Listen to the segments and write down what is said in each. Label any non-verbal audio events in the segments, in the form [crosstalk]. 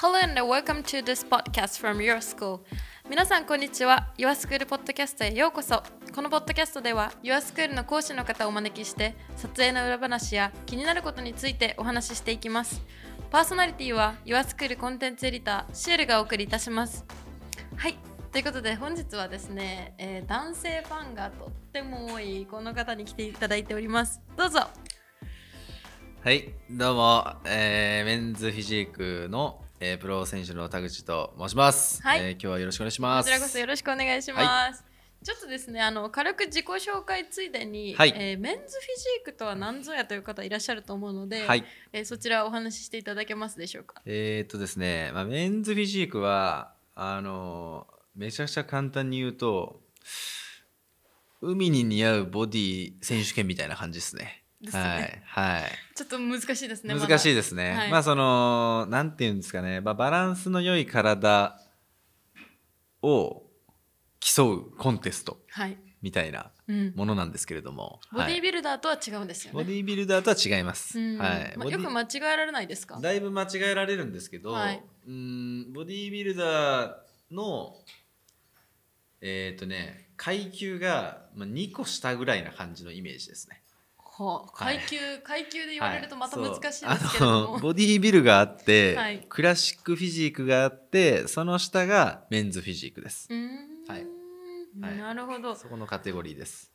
Hello and welcome to this podcast from Your School. 皆さんこんにちは。Your School ポッドキャストへようこそ。このポッドキャストでは Your School の講師の方をお招きして撮影の裏話や気になることについてお話ししていきます。パーソナリティは Your School コンテンツエディターシエルがお送りいたします。はい。ということで本日はですね、えー男性ファンがとっても多いこの方に来ていただいております。どうぞ。はい、どうも、えーメンズフィジークの、えープロ選手の田口と申します。はいえー今日はよろしくお願いしこます。ちらこそよろしくお願いします。はちょっとですね、あの軽く自己紹介ついでに、はいえーメンズフィジークとは何ぞやという方いらっしゃると思うので、はい、えーそちらお話ししていただけますでしょうか？えーっとですね、まあ、メンズフィジークはあのーめちゃくちゃ簡単に言うと海に似合うボディ選手権みたいな感じですね。ですねはい、はい。ちょっと難しいですね。難しいい。ですね。はいまあそのなんていうんですかね、まあ、バランスの良い体を競うコンテストはい。みたいなうん。ものなんですけれども、ボディはいービルダーとは違うんですよね。ボディービルダーとは違います。うんはいまあ、よく間違えられないですか？だいぶ間違えられるんですけど、はいうんボディービルダーのえっ、とね階級がまあ2個下ぐらいな感じのイメージですね。はあ、階級、階級で言われるとまた難しいですけれはい。ボディービルがあって、はいクラシックフィジークがあってその下がメンズフィジークです。うーんはいはいなるほど。そこのカテゴリーです。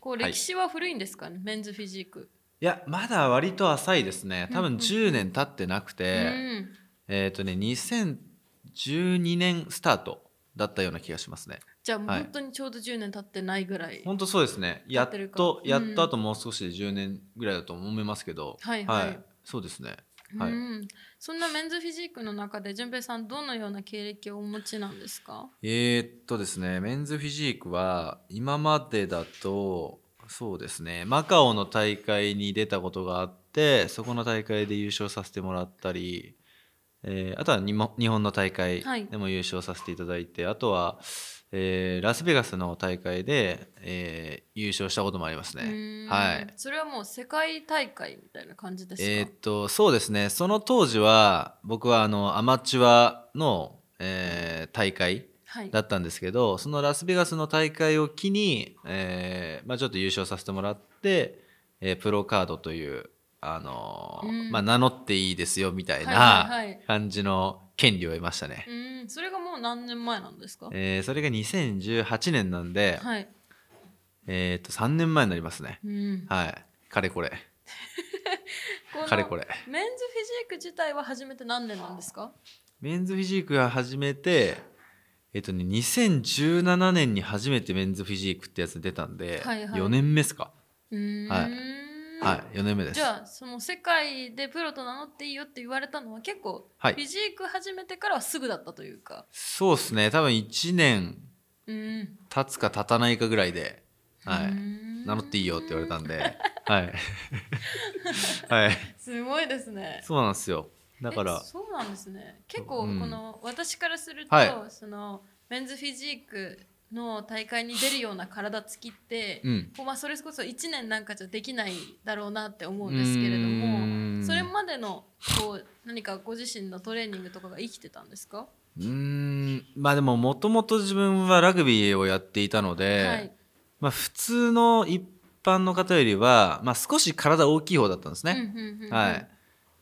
こうはい歴史は古いんですかね、メンズフィジーク。いやまだ割と浅いですね。多分うんうん10年経ってなくて。うんえっ、とね、2012年スタートだったような気がしますね。じゃあはい本当にちょうど10年経ってないぐらい。本当そうですね。やっと、うん。やっとあともう少しで10年ぐらいだと思いますけど、はいはい。そうですね。はい。うん、そんなメンズフィジークの中で順平さんどのような経歴をお持ちなんですか？えー、っとですね、メンズフィジークは今までだと、そうですね、マカオの大会に出たことがあって、そこの大会で優勝させてもらったり、えーあとはにも日本の大会はい。でも優勝させていただいて、あとは、えーラスベガスの大会で、えー優勝したこともあります。ねはい。それはもう世界大会みたいな感じですか、えーっとそうですねその当時は僕はあのアマチュアの、えー大会はい。だったんですけどそのラスベガスの大会を機に、えーまあ、ちょっと優勝させてもらって、えープロカードという、あのーうん。まあ、名乗っていいですよみたいはいはいはない。感じの権利を得ましたね。うん、それがもう何年前なんですか？えーそれが2018年なんで、はい。えーっと3年前になりますね。うん、はい。かれこれ。[laughs] かれこれ。メンズフィジーク自体は初めて何年なんですか？メンズフィジークが始めて、えっとね、2017年に初めてメンズフィジークってやつ出たんで、はいはい。4年目ですか。はいはい、4年目です。じゃあその世界でプロと名乗っていいよって言われたのは結構フはい。ィジーク始めてからはすぐだったというか、そうですね、多分1年うん、経つか経たないかぐらいで、はい、ん。名乗っていいよって言われたんで、[laughs] はい。[laughs] はい、すごいですね。そうなんですよ。だからえ、そうなんですね。結構こうん。の、私からすると、はい。そのメンズフィジークの大会に出るような体つきって、うん。こうまあそれこそ1年なんかじゃできないだろうなって思うんですけれどもんそれまでのこう何かご自身のトレーニングとかが生きてたんですか、うーん、まあでも、もともと自分はラグビーをやっていたので、はいまあ普通の一般の方よりは、まあ少し体大きい方だったんですね。はい。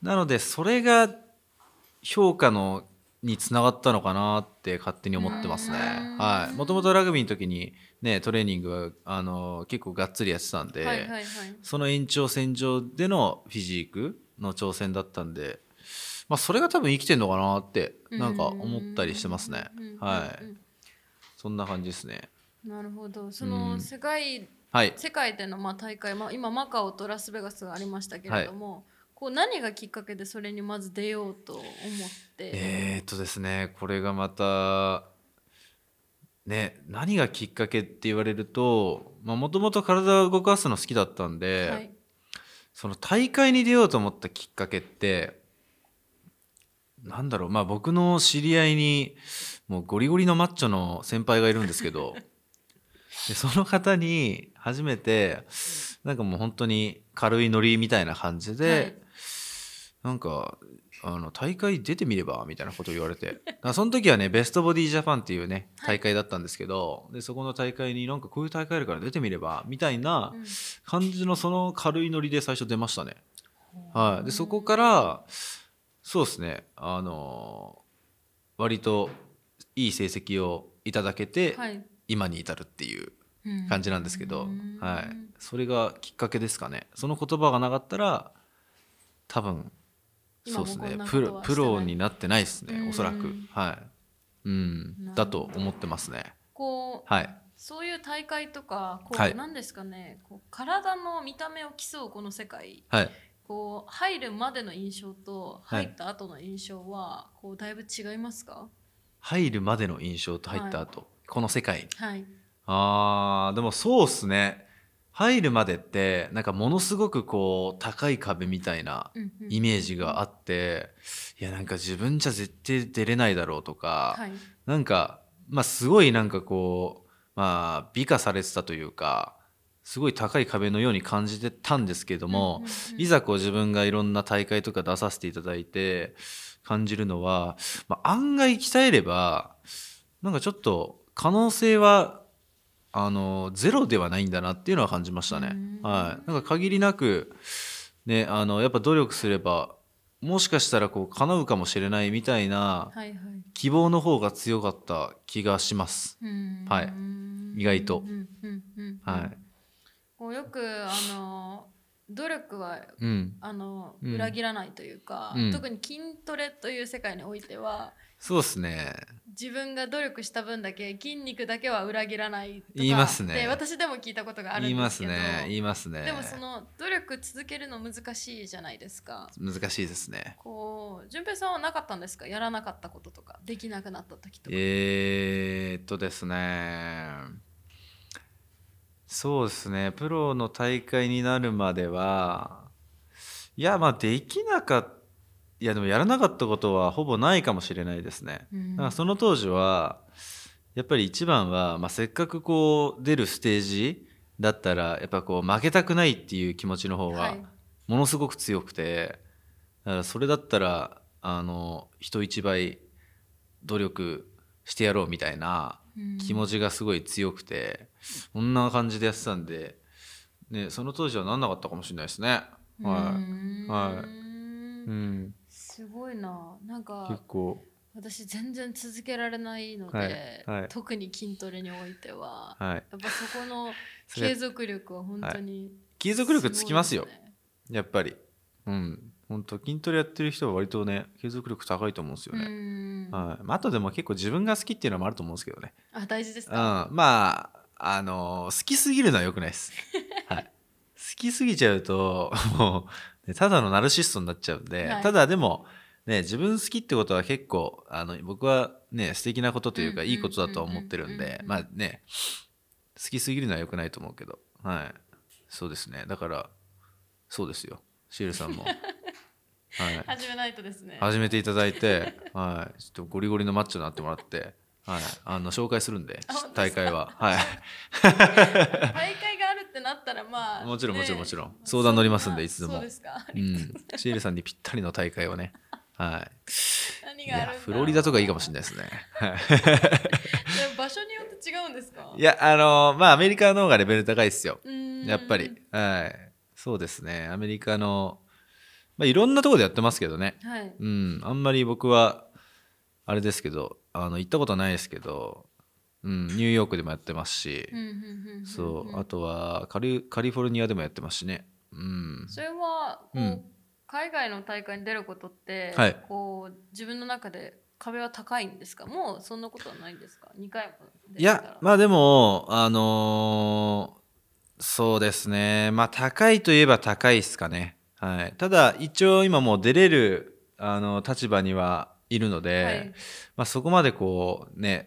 なので、それが評価のにつながったのかなって勝手に思ってますね。はい。もともとラグビーの時にね、トレーニングは、あの、結構がっつりやってたんで、はいはいはいその延長線上でのフィジークの挑戦だったんで、まあ、それが多分生きてんのかなって、なんか思ったりしてますね。はい。そんな感じですね。なるほどそうんの世界、はい。世界でのまあ大会、まあ、今マカオとラスベガスがありましたけれども、こう何がきっかけでそれにまず出ようと思って、えー、っとですねこれがまたね何がきっかけって言われるともともと体を動かすの好きだったんで、はい。その大会に出ようと思ったきっかけってなんだろうまあ僕の知り合いにもうゴリゴリのマッチョの先輩がいるんですけど [laughs] でその方に初めてなんかもう本当に軽いノリみたいな感じで、はいなんかあの大会出てみればみたいなことを言われて。だからその時はねベストボディジャパンっていうねはい。大会だったんですけど、でそこの大会になんかこういう大会あるから出てみればみたいなうん。感じのその軽いノリで最初出ましたね。はい、でそこからそうですね。あの割といい成績をいただけて、はい。今に至るっていううん。感じなんですけど、うん。はい、それがきっかけですかね。その言葉がなかったら多分そうですね。プロプロになってないですね、うん。おそらく。はい。うん。だと思ってますね。こうはい。そういう大会とかこう、はい。なんですかね。こう体の見た目を競うこの世界。はい。こう入るまでの印象とはい。入った後の印象は、こうだいぶ違いますか？入るまでの印象と入った後、この世界に。はい。あーでもそうっすね入るまでってなんかものすごくこう高い壁みたいなイメージがあって、いやなんか自分じゃ絶対出れないだろうとか、はい。なんかまあすごいなんかこうまあ美化されてたというかすごい高い壁のように感じてたんですけども、いざこう自分がいろんな大会とか出させていただいて感じるのは、まあ、案外鍛えればなんかちょっと可能性はあのゼロではないんだなっていうのは感じましたね。うん。はい、なんか限りなく、ね、あのやっぱ努力すればもしかしたらこう叶うかもしれないみたいなはいはい。希望の方が強かった気がします。うん。はい。意外と。はい。こうよくあの努力はうん、あのうん。裏切らないというか、うん。特に筋トレという世界においてはそうですね。自分が努力した分だけ筋肉だけは裏切らないとか言いますねで私でも聞いたことがある言いまんですけどすね。言いますね。でもその努力続けるの難しいじゃないですか難しいですね。こう順平さんはなかったんですか？やらなかったこととかできなくなった時とか、えー、っとですね。そうですね。プロの大会になるまでは、いや、まあ、できなかった。いや、でもやらなかったことはほぼないかもしれないですね。うん。だからその当時はやっぱり一番は、まあ、せっかくこう出るステージだったらやっぱこう負けたくないっていう気持ちの方がはい。ものすごく強くてだからそれだったらあの人一倍努力してやろうみたいなうん。気持ちがすごい強くてこんな感じでやってたんで、ね、その当時はなんなかったかもしれないですね。うはん。はいい。うん、すごいな。なんか結構。私全然続けられないので、はいはい。特に筋トレにおいては、はい。やっぱそこの [laughs] 継続力は本当に継続力つきますよ。やっぱり。うん。本当筋トレやってる人は割とね継続力高いと思うんですようね、んはい。まあ、あとでも結構自分が好きっていうのもあると思うんですけどね。あ大事ですうん。か、まああの好きすぎるのは良くないです、はい、[laughs] 好きすぎちゃうともう、ねただのナルシストになっちゃうんで、はい。ただでもね自分好きってことは結構あの僕はね素敵なことというかうんいいことだとは思ってるんでまあね好きすぎるのは良くないと思うけどはい。そうですね。だからそうですよ。シエルさんも。[laughs] はい。始めないとですね。始めていただいて、[laughs] はい、ちょっとゴリゴリのマッチョになってもらって、はい、あの紹介するんであ本当ですか？大会は、はい、[laughs] 大会ったらまあもちろんね。もちろんもちろん。相談乗りますんでそいつでも。そうですか。うん、シエルさんにぴったりの大会をね、はい、何があるフロリダとかいいかもしれないですね。[laughs] 場所によって違うんですか？いやあのまあアメリカの方がレベル高いですよ。やっぱり、はい、そうですね。アメリカの、まあ、いろんなところでやってますけどね。はい。うん、あんまり僕はあれですけどあの行ったことはないですけど、うん、ニューヨークでもやってますし。そうあとはカリカリフォルニアでもやってますしね、うん、それはこう、うん。海外の大会に出ることって、はい。こう自分の中で壁は高いんですか？もうそんなことはないんですか？2回も出いてたら。やまあでもあのーそうですね。まあ高いといえば高いですかね、はい、ただ一応今もう出れるあの立場にはいるので、はい。まあ、そこまでこうね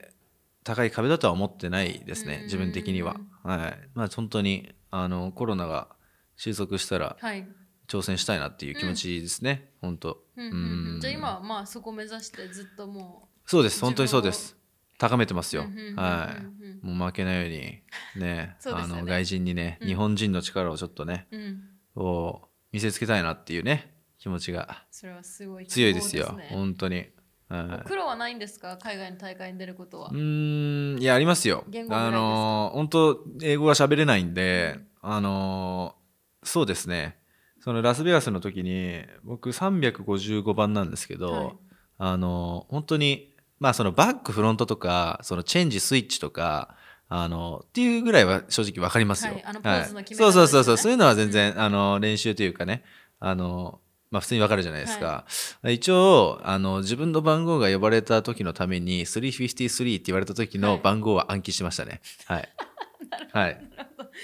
高い壁だとは思ってないですうん。ね自分的には、はい。まあ、本当にあのコロナが収束したらはい、挑戦したいなっていう気持ちですね、本当。うんうんうん。うん。じゃあ今はまあそこ目指してずっともそうです。本当にそうです。高めてますよ、はい。もう負けないように [laughs] ね。あの外人にね、うん。日本人の力をちょっとねう、うん、こう見せつけたいなっていうね気持ちがそれはすごい強いですよ。本当に、はい。苦労はないんですか？海外の大会に出ることは。う。ーんいやありますよ。あのー本当英語が喋れないんであのーそうですね。そのラスベガスの時に僕355番なんですけど、はい。あのー本当にまあそのバックフロントとかそのチェンジスイッチとかあのっていうぐらいは正直わかりますよ。そうそうそうそうそういうのは全然、あの練習というかねあのまあ普通にわかるじゃないですか。一応あの自分の番号が呼ばれた時のために353って言われた時はいの番号は暗記しましたね。はい。[laughs] はい。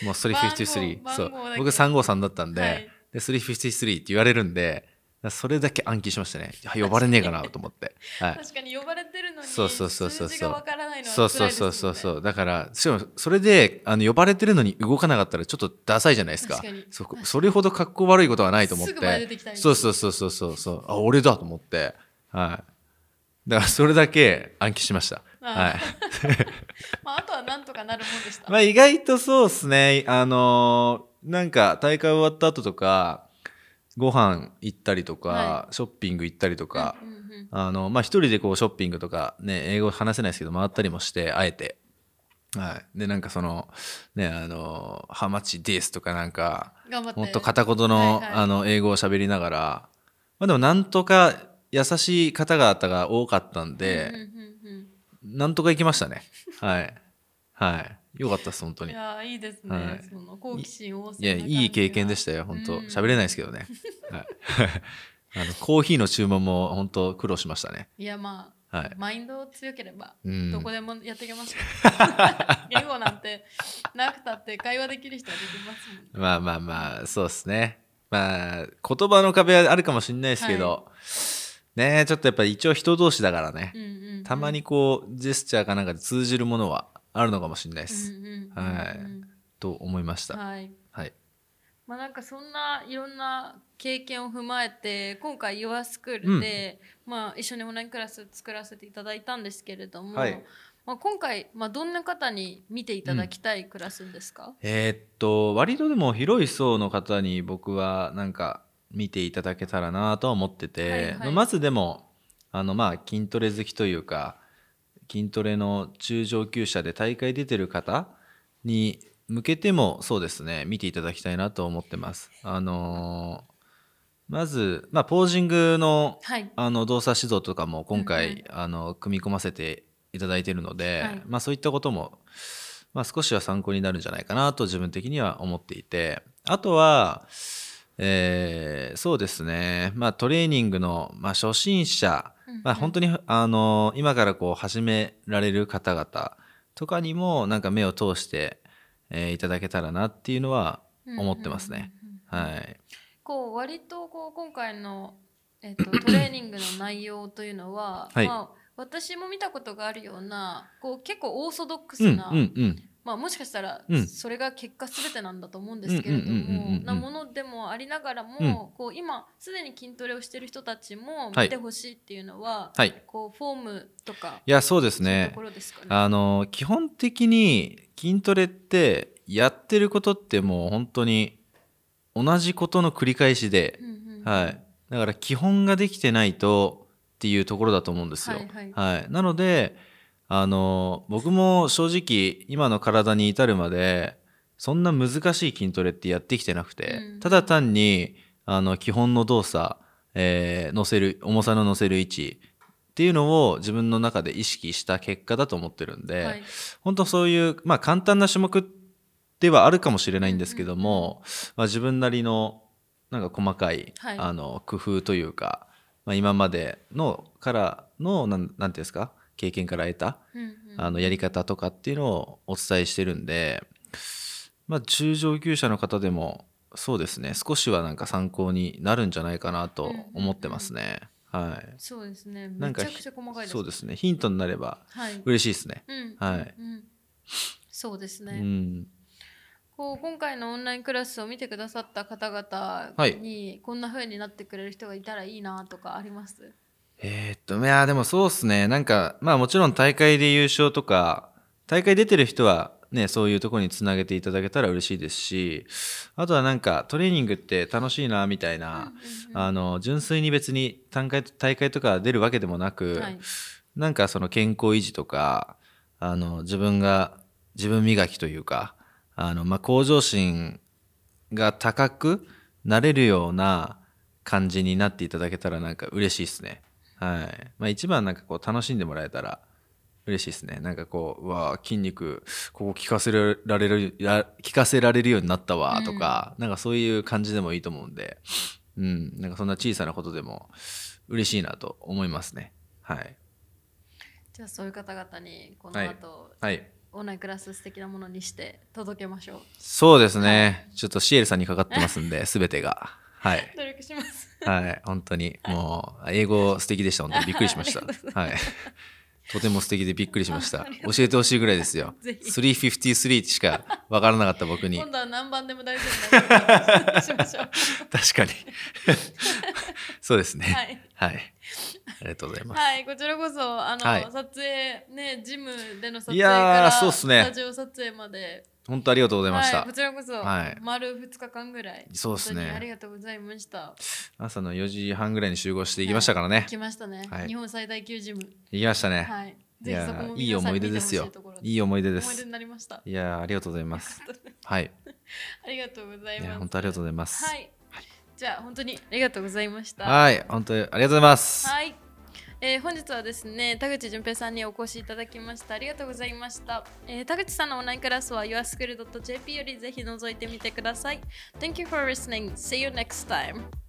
もう353。そう僕353だったんで、はいで353って言われるんで、それだけ暗記しましたね。呼ばれねえかなと思って。はい。確かに呼ばれてるのにそうそうそうそう数字がわからないのはそう辛そいうですもんね。そうそうそうだからしかもそれであの呼ばれてるのに動かなかったらちょっとダサいじゃないですか。確かに。そそれほど格好悪いことはないと思っすぐ前出てそうそうそうそうそうそう。あ俺だと思って。はい。だからそれだけ暗記しました。はい。[laughs] まあ、あとはなんとかなるもんでした。まあ意外とそうですね。あのーなんか大会終わった後とかご飯行ったりとか、はショッピング行ったりとか、うんうんうんあのまあ一人でこうショッピングとかね英語話せないですけど回ったりもしてあえて。はい。でなんかそのねあの「ハマチです」とかなんか。もっと片言の,、はいはい。あの英語を喋りながら。まあでもなんとか優しい方々が多かったんで、うんうんうん。なんとか行きましたね。はい。はいよかったです本当うん、に。いやーいいですね、はい。その好奇心旺盛いやいい経験でししたよ本当。うん。喋れないですけどね、はい、[laughs] あのコーヒーの注文も本当苦労しましたね。いやまあ、はい。マインド強ければうん。どこでもやっていけます。よ、[laughs] 言語なんてなくたって会話できる人はできますもんね。まあまあまあそうですね。まあ言葉の壁はあるかもしれないですけど、ねちょっとやっぱり一応人同士だからね、うんうんうん。たまにこうジェスチャーかなんかで通じるものはあるのかもしれないです、うんうんうんうんはい。と思いました。はい。はい。まあなんかそんないろんな経験を踏まえて今回 YourSchool で、まあ、一緒にオンラインクラス作らせていただいたんですけれども、はい。まあ、今回、まあ、どんな方に見ていただきたいクラスですか、えーっと割とでも広い層の方に僕はなんか見ていただけたらなとは思ってて、はいはい。まあまずでもあのまあ筋トレ好きというか筋トレの中上級者で大会出てる方に向けてもそうですね見ていただきたいなと思ってます。あのーまず、まあ、ポージングのはい。あの動作指導とかも今回、うんうん。あの組み込ませていただいているので、はい。まあ、そういったことも、まあ、少しは参考になるんじゃないかなと自分的には思っていてあとは、えーそうですね、まあ、トレーニングの、まあ、初心者、うんうん。まあ、本当にあの今からこう始められる方々とかにもなんか目を通して、えーいただけたらなっていうのは思ってますね。うんうんうんうんはい、こう割とこう今回の、えっと [clears throat] トレーニングの内容というのは、はい。まあ、私も見たことがあるようなこう結構オーソドックうんうんスな、うんまあ、もしかしたらうん。それが結果全てなんだと思うんですけれどもなものでもありながらも、うん。こう今すでに筋トレをしてる人たちもはい。見てほしいっていうのは、はい。こうフォームとかいやそうですね。ね？あの基本的に筋トレってやってることってもう本当に同じことの繰り返しでう、んうんはい、だから基本ができてないとっていうところだと思うんですよ。はい。はい。なのであの僕も正直今の体に至るまでそんな難しい筋トレってやってきてなくて、うん。ただ単にあの基本の動作、えー乗せる重さの乗せる位置っていうのを自分の中で意識した結果だと思ってるんで、はい。本当そういう、まあ、簡単な種目ではあるかもしれないんですけども、まあ、自分なりのなんか細かい、はい。あの工夫というか、まあ、今までのからのなんなんていうんですか経験から得たあのやり方とかっていうのをお伝えしてるんで、まあ、中上級者の方でもそうですね。少しはなんか参考になるんじゃないかなと思ってますね。はい。そうですね。なんかめちゃくちゃ細かいですそうですね。ヒントになればはい。嬉しいですね。うんはいうん。うんそうですうね、ん。こう今回のオンラインクラスを見てくださった方々はい。にこんな風になってくれる人がいたらいいなとかあります？えーっといやでもそうっすね。なんかまあもちろん大会で優勝とか大会出てる人はね、そういうところにつなげていただけたら嬉しいですしあとはなんかトレーニングって楽しいなみたいな、あの純粋に別に大会大会とか出るわけでもなく、はい。なんかその健康維持とかあの自分が自分磨きというかあの、まあ、向上心が高くなれるような感じになっていただけたらなんか嬉しいですね。はい。まあ一番なんかこう楽しんでもらえたら嬉しいですね。なんかこう、うわあ筋肉ここ効かせられる、や効かせられるようになったわとか、なんかそういう感じでもいいと思うんで、うん、なんかそんな小さなことでも嬉しいなと思いますね。はい。じゃあそういう方々にこのはい後、はい。オンラインクラス素敵なものにして届けましょうそうですね。ちょっとシエルさんにかかってますんで、すべてが。はい。努力しますはい。本当に。もう、英語素敵でした。本当に [laughs] びっくりしました。はい。とても素敵でびっくりしました。教えてほしいぐらいですよ。ぜひ353しかわからなかった僕に。今度は何番でも大丈夫な [laughs] 確かに。そうですね。はいはい。ありがとうございます。はい、こちらこそあの、はい撮影ねジムでの撮影いやーからそうっすねスタジオ撮影まで本当ありがとうございました。はい、こちらこそ、はい丸2日間ぐらいそうっすねありがとうございました朝の4時半ぐらいに集合していきましたからね。来ましたね、はい日本最大級ジム行きましたね。はいいぜひそこもいい思い出ですよい。いい思い出です思い出。になりましたいやーありがとうございます。[laughs] はい。ありがとうございいやます本当ありがとうございます。はい、じゃあ本当にありがとうございましたはい。本当にありがとうございます。はい、えー本日はですね田口淳平さんにお越しいただきました。ありがとうございました、えー田口さんのオンラインクラスは yourschool.jp よりぜひ覗いてみてください。Thank you for listening. See you next time.